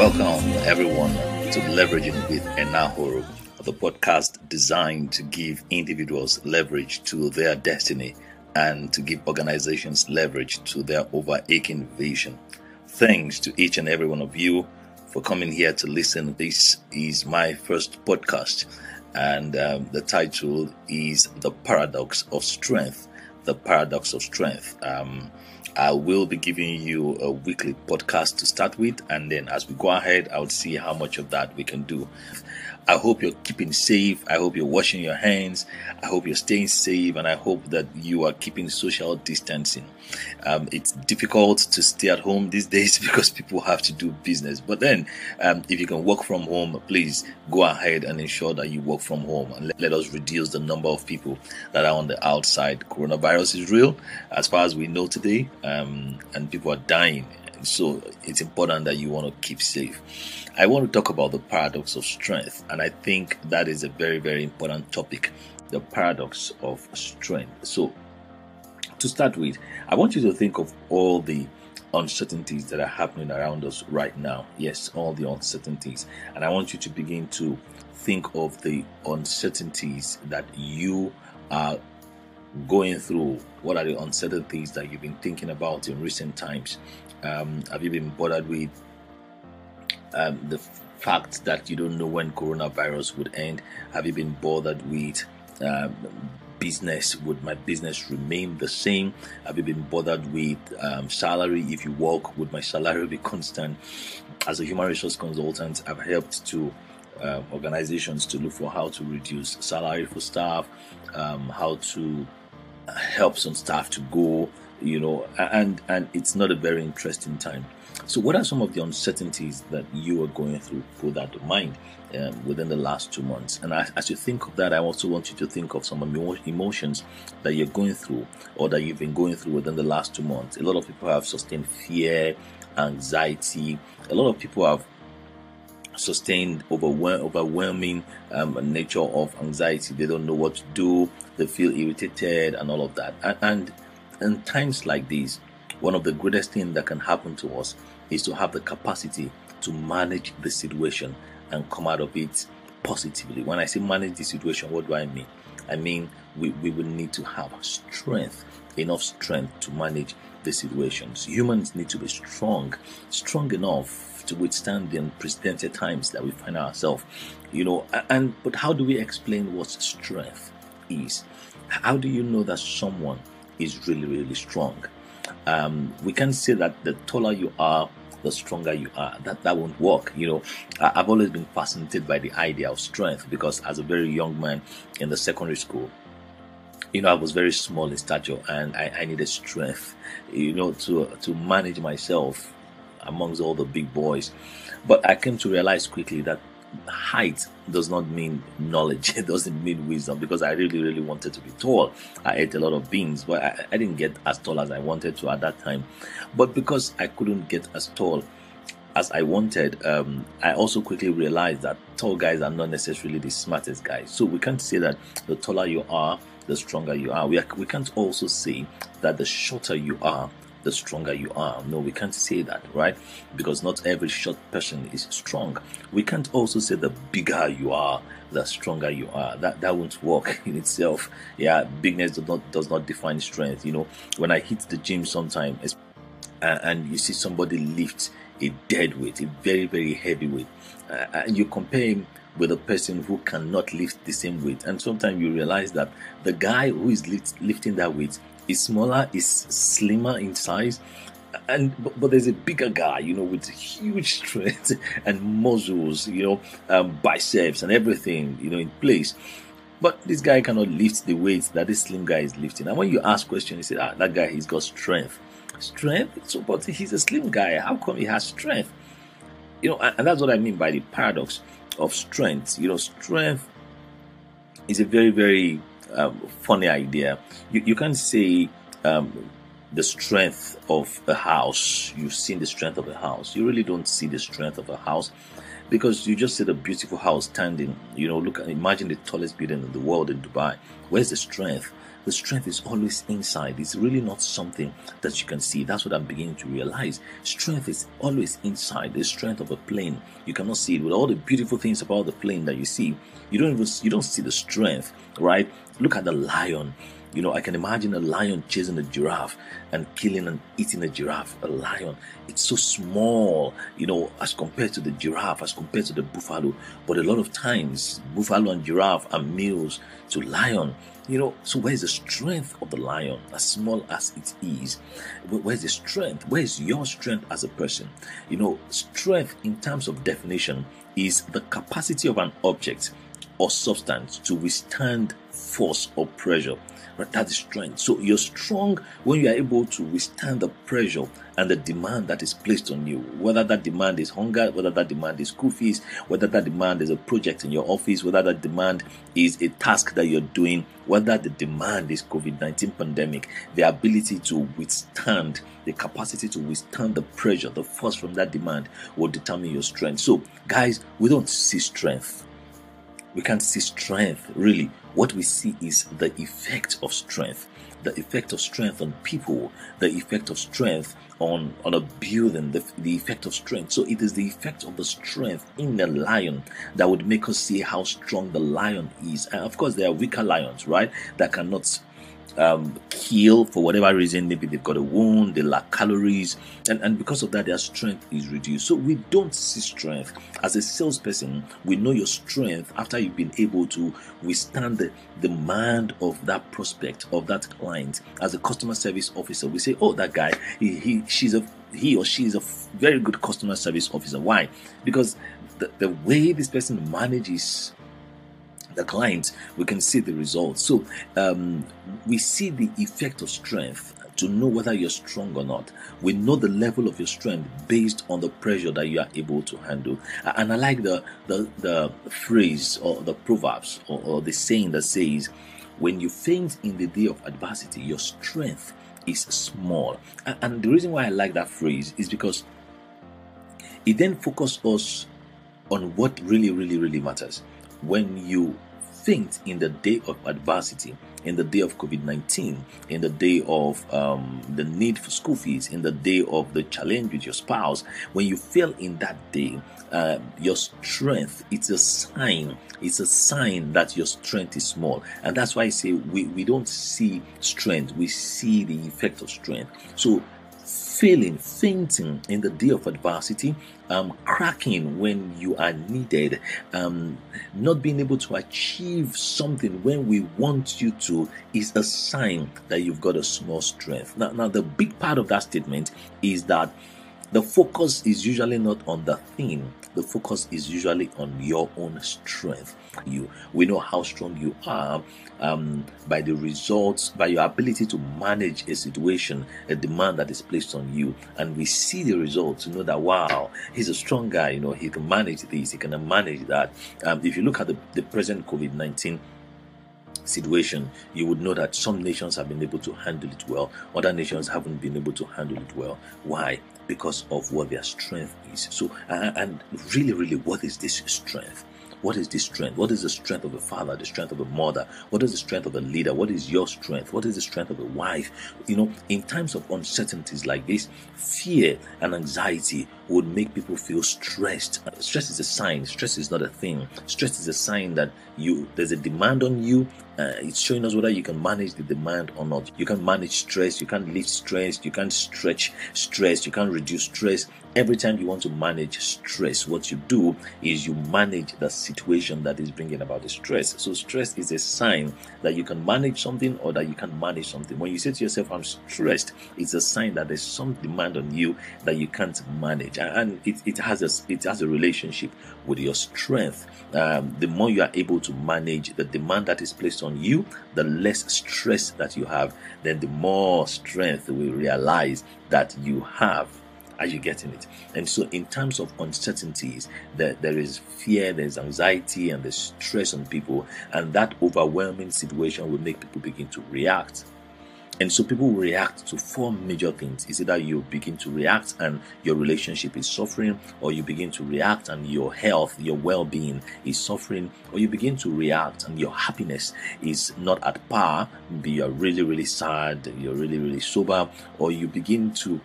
Welcome, everyone, to Leveraging with Enahoro, the podcast designed to give individuals leverage to their destiny and to give organizations leverage to their overaching vision. Thanks to each and every one of you for coming here to listen. This is my first podcast, and um, the title is The Paradox of Strength. The Paradox of Strength. Um, I will be giving you a weekly podcast to start with, and then as we go ahead, I'll see how much of that we can do. I hope you're keeping safe. I hope you're washing your hands. I hope you're staying safe, and I hope that you are keeping social distancing. Um, it's difficult to stay at home these days because people have to do business. But then, um, if you can work from home, please go ahead and ensure that you work from home and let, let us reduce the number of people that are on the outside. Coronavirus is real, as far as we know today, um, and people are dying. So it's important that you want to keep safe. I want to talk about the paradox of strength, and I think that is a very, very important topic the paradox of strength. So, to start with, I want you to think of all the uncertainties that are happening around us right now. Yes, all the uncertainties. And I want you to begin to think of the uncertainties that you are going through. What are the uncertainties that you've been thinking about in recent times? Um, have you been bothered with um, the fact that you don't know when coronavirus would end? Have you been bothered with um, business? Would my business remain the same? Have you been bothered with um, salary? If you work, would my salary be constant? As a human resource consultant, I've helped to uh, organizations to look for how to reduce salary for staff, um, how to help some staff to go, you know, and and it's not a very interesting time. So, what are some of the uncertainties that you are going through? Put that mind um, within the last two months. And as, as, you think of that, I also want you to think of some emotions that you're going through or that you've been going through within the last two months. A lot of people have sustained fear, anxiety. A lot of people have sustained overwhelm, overwhelming um, nature of anxiety. They don't know what to do. They feel irritated and all of that. And, and in times like these, one of the greatest things that can happen to us is to have the capacity to manage the situation and come out of it positively. When I say manage the situation, what do I mean? I mean we, we will need to have strength, enough strength to manage the situations. Humans need to be strong, strong enough to withstand the unprecedented times that we find ourselves. You know, and but how do we explain what strength is? How do you know that someone is really, really strong? Um, we can say that the taller you are, the stronger you are. That that won't work. You know, I've always been fascinated by the idea of strength because as a very young man in the secondary school, you know, I was very small in stature and I, I needed strength, you know, to to manage myself amongst all the big boys. But I came to realize quickly that height does not mean knowledge. It doesn't mean wisdom because i really really wanted to be tall. I ate a lot of beans but I, I, didn't get as tall as i wanted to at that time. But because i couldn't get as tall as i wanted um, i also quickly realized that tall guys are not necessarily the smartest guys. So we can't say that the taller you are the stronger you are we, are, we can't also say that the shorter you are the stronger you are. No, we can't say that, right? Because not every short person is strong. We can't also say the bigger you are, the stronger you are. That that won't work in itself. Yeah, bigness does not does not define strength. You know, when I hit the gym sometimes, and, and you see somebody lift a dead weight, a very very heavy weight, uh, and you compare him with a person who cannot lift the same weight. And sometimes you realize that the guy who is lift, lifting that weight is smaller, is slimmer in size, and but, but, there's a bigger guy, you know, with huge strength and muscles, you know, um, biceps and everything, you know, in place. But this guy cannot lift the weights that this slim guy is lifting. And when you ask questions, he said, "Ah, that guy he's got strength, strength. So, but he's a slim guy. How come he has strength? You know, and, and that's what I mean by the paradox of strength. You know, strength is a very, very um, funny idea. You, you can't say um, the strength of a house. You've seen the strength of a house. You really don't see the strength of a house because you just see the beautiful house standing. You know, look, imagine the tallest building in the world in Dubai. Where's the strength? The strength is always inside. It's really not something that you can see. That's what I'm beginning to realize. Strength is always inside. The strength of a plane, you cannot see it. With all the beautiful things about the plane that you see, you don't even you don't see the strength, right? Look at the lion. You know, I can imagine a lion chasing a giraffe and killing and eating a giraffe. A lion, it's so small, you know, as compared to the giraffe, as compared to the buffalo. But a lot of times, buffalo and giraffe are meals to lion. You know, so where's the strength of the lion, as small as it is? Where's the strength? Where's your strength as a person? You know, strength in terms of definition is the capacity of an object or substance to withstand force or pressure but that is strength. So you're strong when you are able to withstand the pressure and the demand that is placed on you. Whether that demand is hunger, whether that demand is school fees, whether that demand is a project in your office, whether that demand is a task that you're doing, whether the demand is COVID-19 pandemic, the ability to withstand, the capacity to withstand the pressure, the force from that demand will determine your strength. So, guys, we don't see strength we can't see strength really. What we see is the effect of strength, the effect of strength on people, the effect of strength on, on a building, the, the effect of strength. So it is the effect of the strength in the lion that would make us see how strong the lion is. And of course, there are weaker lions, right, that cannot um, kill for whatever reason. Maybe they've got a wound, they lack calories, and, and because of that, their strength is reduced. So we don't see strength. As a salesperson, we know your strength after you've been able to withstand the demand of that prospect, of that client. As a customer service officer, we say, Oh, that guy, he, he she's a he or she is a very good customer service officer. Why? Because the, the way this person manages the clients, we can see the results. So um, we see the effect of strength to know whether you're strong or not. We know the level of your strength based on the pressure that you are able to handle. And I like the the, the phrase or the proverbs or, or the saying that says, "When you faint in the day of adversity, your strength is small." And the reason why I like that phrase is because it then focuses us on what really, really, really matters when you faint in the day of adversity, in the day of COVID 19, in the day of um, the need for school fees, in the day of the challenge with your spouse, when you fail in that day, uh, your strength, it's a sign, it's a sign that your strength is small. And that's why I say we, we don't see strength, we see the effect of strength. So failing, fainting in the day of adversity, um, cracking when you are needed, um, not being able to achieve something when we want you to is a sign that you've got a small strength. Now, now the big part of that statement is that the focus is usually not on the thing, the focus is usually on your own strength you. We know how strong you are um, by the results, by your ability to manage a situation, a demand that is placed on you. And we see the results you know that, wow, he's a strong guy, you know, he can manage this, he can manage that. Um, if you look at the, the present COVID 19 situation, you would know that some nations have been able to handle it well, other nations haven't been able to handle it well. Why? Because of what their strength is. So, and really, really, what is this strength? What is the strength? What is the strength of a father, the strength of a mother? What is the strength of a leader? What is your strength? What is the strength of a wife? You know, in times of uncertainties like this, fear and anxiety would make people feel stressed. Stress is a sign. Stress is not a thing. Stress is a sign that you there's a demand on you. Uh, it's showing us whether you can manage the demand or not. You can manage stress. You can lift stress. You can stretch stress. You can reduce stress. Every time you want to manage stress, what you do is you manage the situation that is bringing about the stress. So, stress is a sign that you can manage something or that you can manage something. When you say to yourself, I'm stressed, it's a sign that there's some demand on you that you can't manage. And it, it, has, a, it has a relationship with your strength. Um, the more you are able to manage the demand that is placed on you, the less stress that you have, then the more strength we realize that you have are you getting it? And so, in terms of uncertainties, there, there is fear, there's anxiety, and there's stress on people, and that overwhelming situation will make people begin to react. And so people react to four major things. Is either you begin to react and your relationship is suffering, or you begin to react and your health, your well being is suffering, or you begin to react and your happiness is not at par. You're really, really sad, you're really, really sober, or you begin to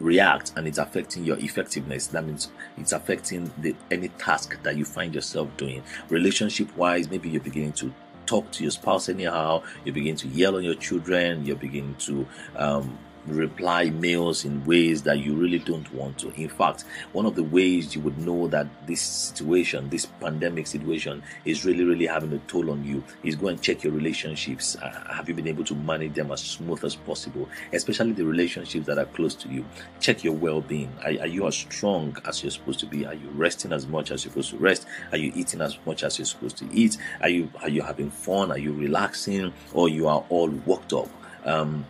react and it's affecting your effectiveness that means it's affecting the any task that you find yourself doing relationship wise maybe you're beginning to talk to your spouse anyhow. You begin to yell on your children. You're beginning to um, reply mails in ways that you really don't want to. In fact, one of the ways you would know that this situation, this pandemic situation, is really, really having a toll on you is go and check your relationships. Uh, have you been able to manage them as smooth as possible, especially the relationships that are close to you? Check your well being. Are, are you as strong as you're supposed to be? Are you resting as much as you're supposed to rest? Are you eating as much as you're supposed to eat? Are you are you having fun? Are you relaxing? Or you are all worked up? Um,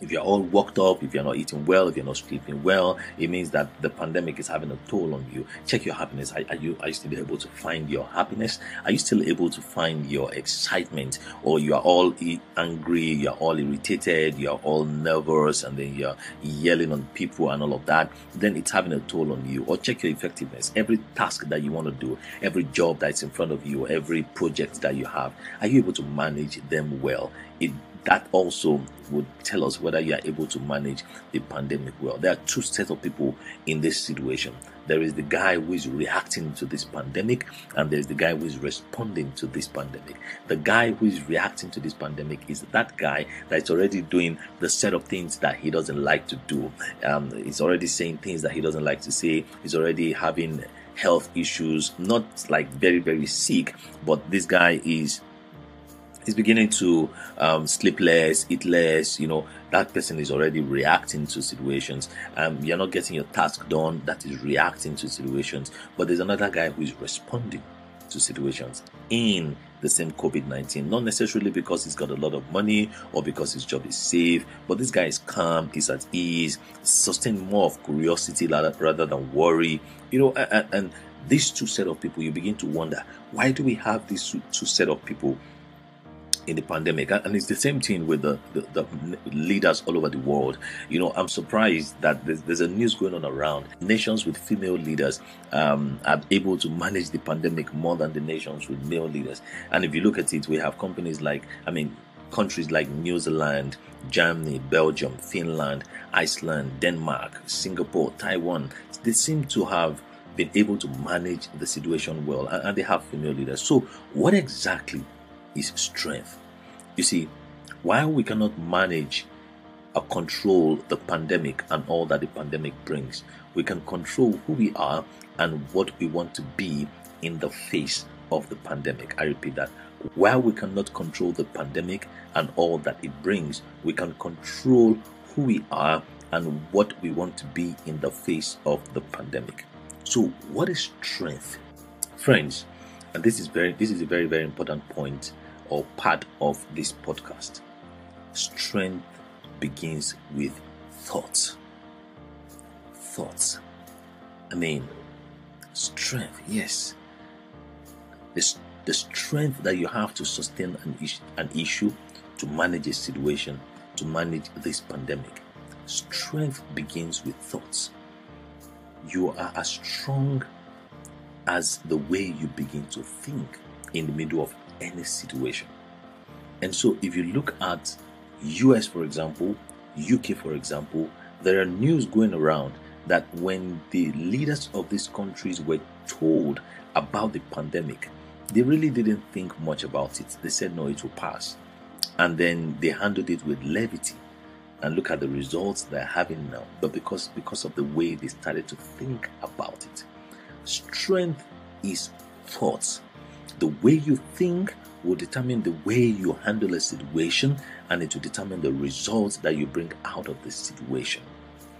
if you're all worked up, if you're not eating well, if you're not sleeping well, it means that the pandemic is having a toll on you. Check your happiness. Are, are, you are you still able to find your happiness? Are you still able to find your excitement? Or you are all angry, you're all irritated, you're all nervous, and then you're yelling on people and all of that, then it's having a toll on you. Or check your effectiveness. Every task that you want to do, every job that's in front of you, every project that you have, are you able to manage them well? It that also would tell us whether you are able to manage the pandemic well. There are two sets of people in this situation. There is the guy who is reacting to this pandemic, and there's the guy who is responding to this pandemic. The guy who is reacting to this pandemic is that guy that's already doing the set of things that he doesn't like to do. Um, he's already saying things that he doesn't like to say. He's already having health issues, not like very, very sick, but this guy is he's beginning to um, sleep less, eat less. You know, that person is already reacting to situations. Um, you're not getting your task done. That is reacting to situations. But there's another guy who is responding to situations in the same COVID 19. Not necessarily because he's got a lot of money or because his job is safe, but this guy is calm, he's at ease, sustain more of curiosity rather than worry. You know, and, and these two set of people, you begin to wonder why do we have these two set of people in the pandemic. And it's the same thing with the, the, the, leaders all over the world. You know i'm surprised that there's, there's a news going on around nations with female leaders um, are able to manage the pandemic more than the nations with male leaders. And if you look at it we have companies like i mean countries like new zealand germany belgium finland iceland denmark singapore taiwan. They seem to have been able to manage the situation well and, and they have female leaders. So what exactly is strength. You see, while we cannot manage or control the pandemic and all that the pandemic brings, we can control who we are and what we want to be in the face of the pandemic. I repeat that. While we cannot control the pandemic and all that it brings, we can control who we are and what we want to be in the face of the pandemic. So, what is strength? Friends, and this is very this is a very very important point or part of this podcast. Strength begins with thoughts. Thoughts. I mean, strength, yes. The, the strength that you have to sustain an, is- an issue, to manage a situation, to manage this pandemic. Strength begins with thoughts. You are as strong as the way you begin to think in the middle of any situation. And so, if you look at US, for example, UK, for example, there are news going around that when the leaders of these countries were told about the pandemic, they really didn't think much about it. They said, no, it will pass. And then they handled it with levity. And look at the results they're having now. But because, because of the way they started to think about it, strength is thoughts the way you think will determine the way you handle a situation and it will determine the results that you bring out of the situation.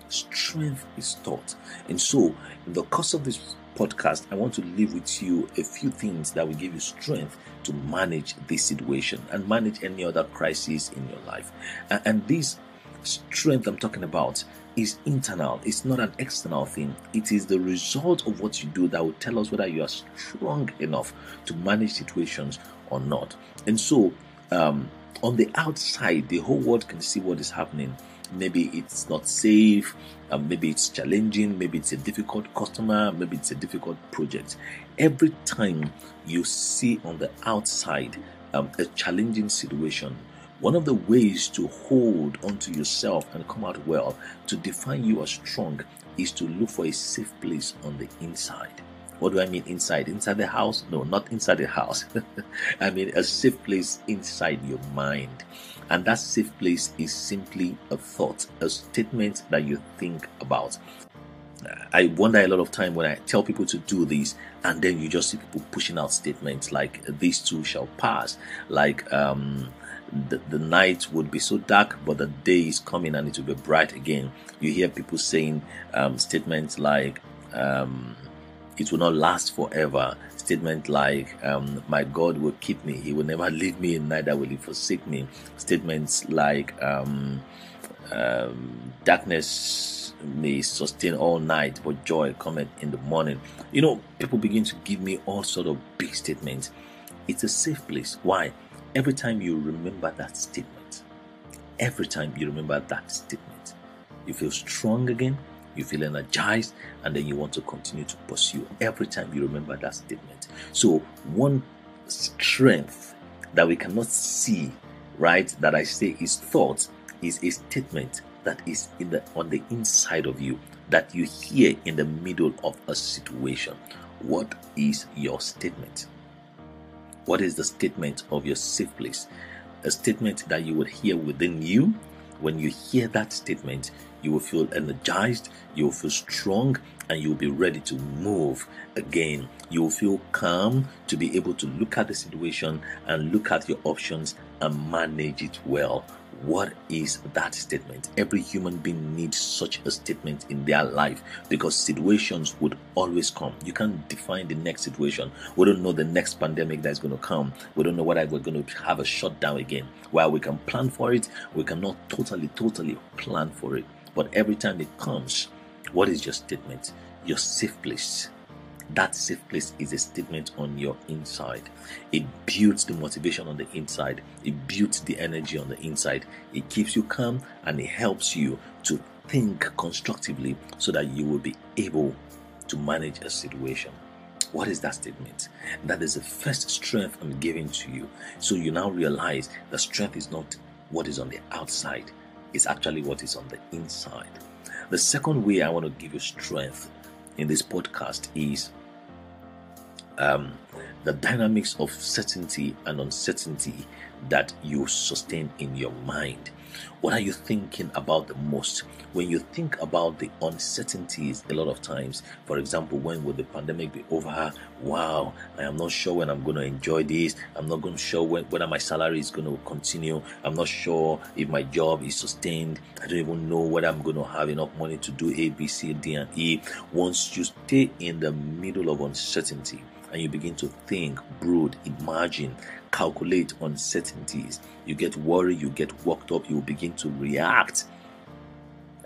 Strength is taught. And so, in the course of this podcast, I want to leave with you a few things that will give you strength to manage this situation and manage any other crisis in your life. And this strength I'm talking about is internal, it's not an external thing. It is the result of what you do that will tell us whether you are strong enough to manage situations or not. And so, um, On the outside, the whole world can see what is happening. Maybe it's not safe, um, maybe it's challenging, maybe it's a difficult customer, maybe it's a difficult project. Every time you see on the outside um, a challenging situation, one of the ways to hold onto yourself and come out well, to define you as strong, is to look for a safe place on the inside. What do I mean inside? Inside the house? No, not inside the house. I mean a safe place inside your mind. And that safe place is simply a thought, a statement that you think about. I wonder a lot of time when I tell people to do this, and then you just see people pushing out statements like "These too shall pass," like um, the, the night would be so dark, but the day is coming and it will be bright again. You hear people saying um, statements like um, "It will not last forever." Statement like um, "My God will keep me; He will never leave me, neither will He forsake me." Statements like um, um, "Darkness." may sustain all night, but joy cometh in the morning. You know, people begin to give me all sort of big statements. It's a safe place. Why? Every time you remember that statement, every time you remember that statement, you feel strong again, you feel energized, and then you want to continue to pursue every time you remember that statement. So, one strength that we cannot see, right, that I say is thought, is a statement that is in the on the inside of you that you hear in the middle of a situation. What is your statement? What is the statement of your safe place? A statement that you would hear within you. When you hear that statement, you will feel energized, you will feel strong, and you'll be ready to move again. You will feel calm to be able to look at the situation and look at your options and manage it well. What is that statement? Every human being needs such a statement in their life because situations would always come. You can't define the next situation. We don't know the next pandemic that's going to come. We don't know whether we're going to have a shutdown again. While we can plan for it, we cannot totally, totally plan for it. But every time it comes, what is your statement? Your safe place. That safe place is a statement on your inside. It builds the motivation on the inside. It builds the energy on the inside. It keeps you calm and it helps you to think constructively so that you will be able to manage a situation. What is that statement? That is the first strength I'm giving to you. So you now realize that strength is not what is on the outside, it's actually what is on the inside. The second way I want to give you strength in this podcast is um, the dynamics of certainty and uncertainty that you sustain in your mind. What are you thinking about the most? When you think about the uncertainties, a lot of times, for example, when will the pandemic be over? Wow, I am not sure when I'm going to enjoy this. I'm not going to sure when, whether my salary is going to continue. I'm not sure if my job is sustained. I don't even know whether I'm going to have enough money to do A, B, C, D, and E. Once you stay in the middle of uncertainty, and you begin to think, brood, imagine, calculate uncertainties. You get worried, you get worked up, you begin to react.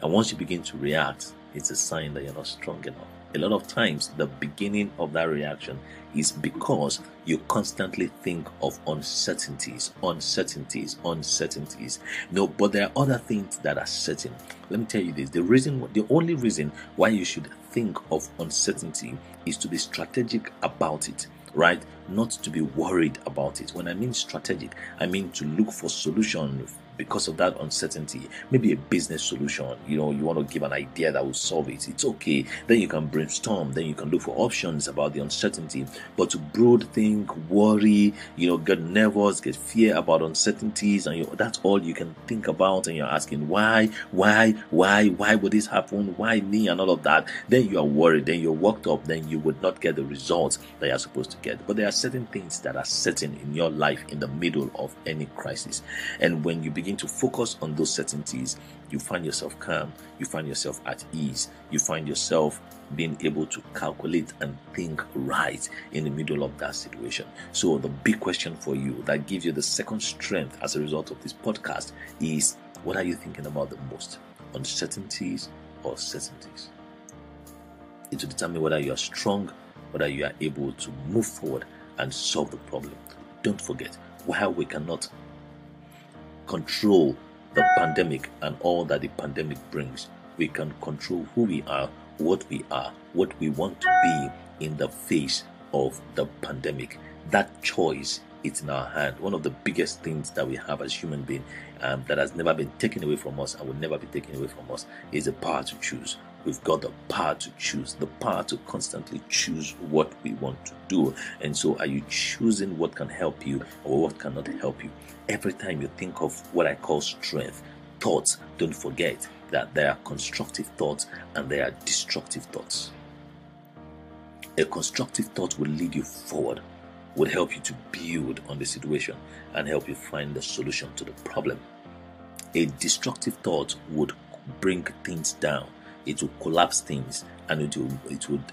And once you begin to react, it's a sign that you're not strong enough. A lot of times, the beginning of that reaction is because you constantly think of uncertainties, uncertainties, uncertainties. No, but there are other things that are certain. Let me tell you this the reason, the only reason why you should think of uncertainty is to be strategic about it right? Not to be worried about it. When I mean strategic, I mean to look for solution because of that uncertainty. Maybe a business solution, you know, you want to give an idea that will solve it. It's okay. Then you can brainstorm, then you can look for options about the uncertainty. But to brood, think, worry, you know, get nervous, get fear about uncertainties, and you, that's all you can think about, and you're asking why, why, why, why would this happen? Why me and all of that? Then you are worried, then you're worked up, then you would not get the results that you're supposed to get. But there are certain things that are certain in your life in the middle of any crisis. And when you begin begin to focus on those certainties, you find yourself calm, you find yourself at ease, you find yourself being able to calculate and think right in the middle of that situation. So, the big question for you that gives you the second strength as a result of this podcast is what are you thinking about the most? Uncertainties or certainties? It will determine whether you are strong, whether you are able to move forward and solve the problem. Don't forget, while we cannot control the pandemic and all that the pandemic brings. We can control who we are, what we are, what we want to be in the face of the pandemic. That choice is in our hand. One of the biggest things that we have as human beings um, that has never been taken away from us and will never be taken away from us is the power to choose. We've got the power to choose, the power to constantly choose what we want to do. And so, are you choosing what can help you or what cannot help you? Every time you think of what I call strength, thoughts, don't forget that there are constructive thoughts and there are destructive thoughts. A constructive thought will lead you forward, would help you to build on the situation and help you find the solution to the problem. A destructive thought would bring things down, it will collapse things, and it will it would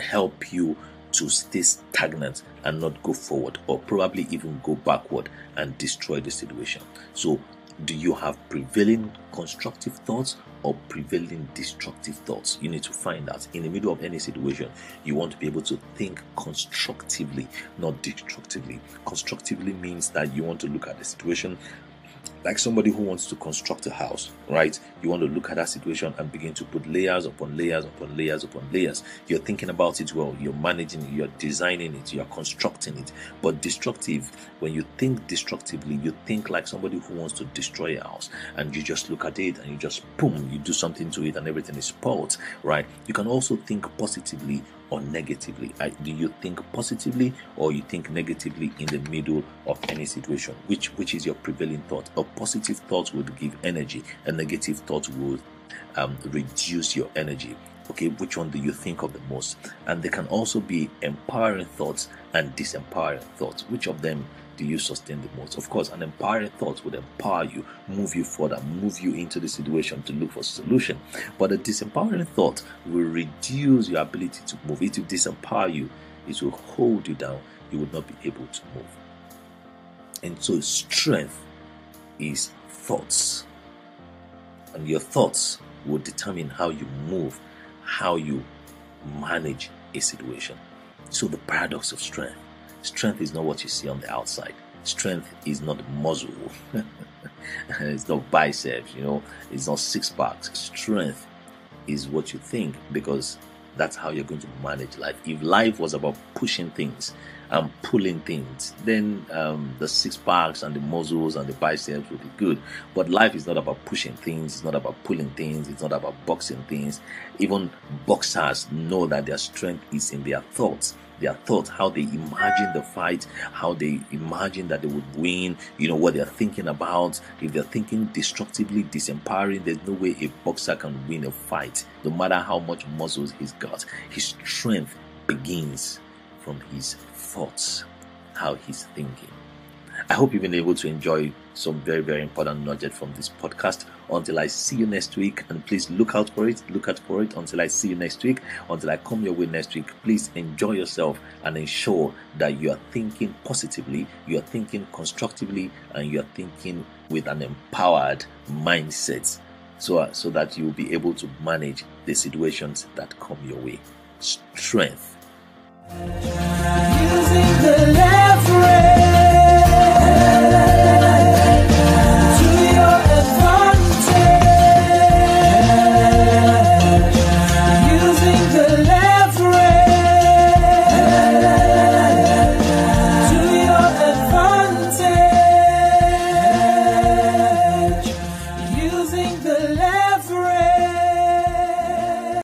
help you to stay stagnant and not go forward, or probably even go backward and destroy the situation. So do you have prevailing constructive thoughts or prevailing destructive thoughts? You need to find out. In the middle of any situation, you want to be able to think constructively, not destructively. Constructively means that you want to look at the situation like somebody who wants to construct a house, right? You want to look at that situation and begin to put layers upon layers upon layers upon layers. You're thinking about it well, you're managing it, you're designing it, you're constructing it. But destructive, when you think destructively, you think like somebody who wants to destroy a house and you just look at it and you just boom, you do something to it and everything is spoiled, right? You can also think positively or negatively? do you think positively or you think negatively in the middle of any situation? Which which is your prevailing thought? A positive thought would give energy, a negative thought would um, reduce your energy. Okay, which one do you think of the most? And there can also be empowering thoughts and disempowering thoughts. Which of them do you sustain the most? Of course, an empowering thought would empower you, move you further, move you into the situation to look for solution. But a disempowering thought will reduce your ability to move. It will disempower you. It will hold you down. You will not be able to move. And so, strength is thoughts, and your thoughts will determine how you move, how you manage a situation. So, the paradox of strength Strength is not what you see on the outside. Strength is not muscle. it's not biceps, you know, it's not six packs. Strength is what you think because that's how you're going to manage life. If life was about pushing things and pulling things, then um, the six packs and the muscles and the biceps would be good. But life is not about pushing things, it's not about pulling things, it's not about boxing things. Even boxers know that their strength is in their thoughts their thoughts, how they imagine the fight, how they imagine that they would win, you know, what they're thinking about. If they're thinking destructively, disempowering, there's no way a boxer can win a fight, no matter how much muscles he's got. His strength begins from his thoughts, how he's thinking. I hope you've been able to enjoy some very, very important nugget from this podcast. Until I see you next week, and please look out for it. Look out for it until I see you next week. Until I come your way next week, please enjoy yourself and ensure that you are thinking positively, you are thinking constructively, and you are thinking with an empowered mindset so, so that you'll be able to manage the situations that come your way. Strength.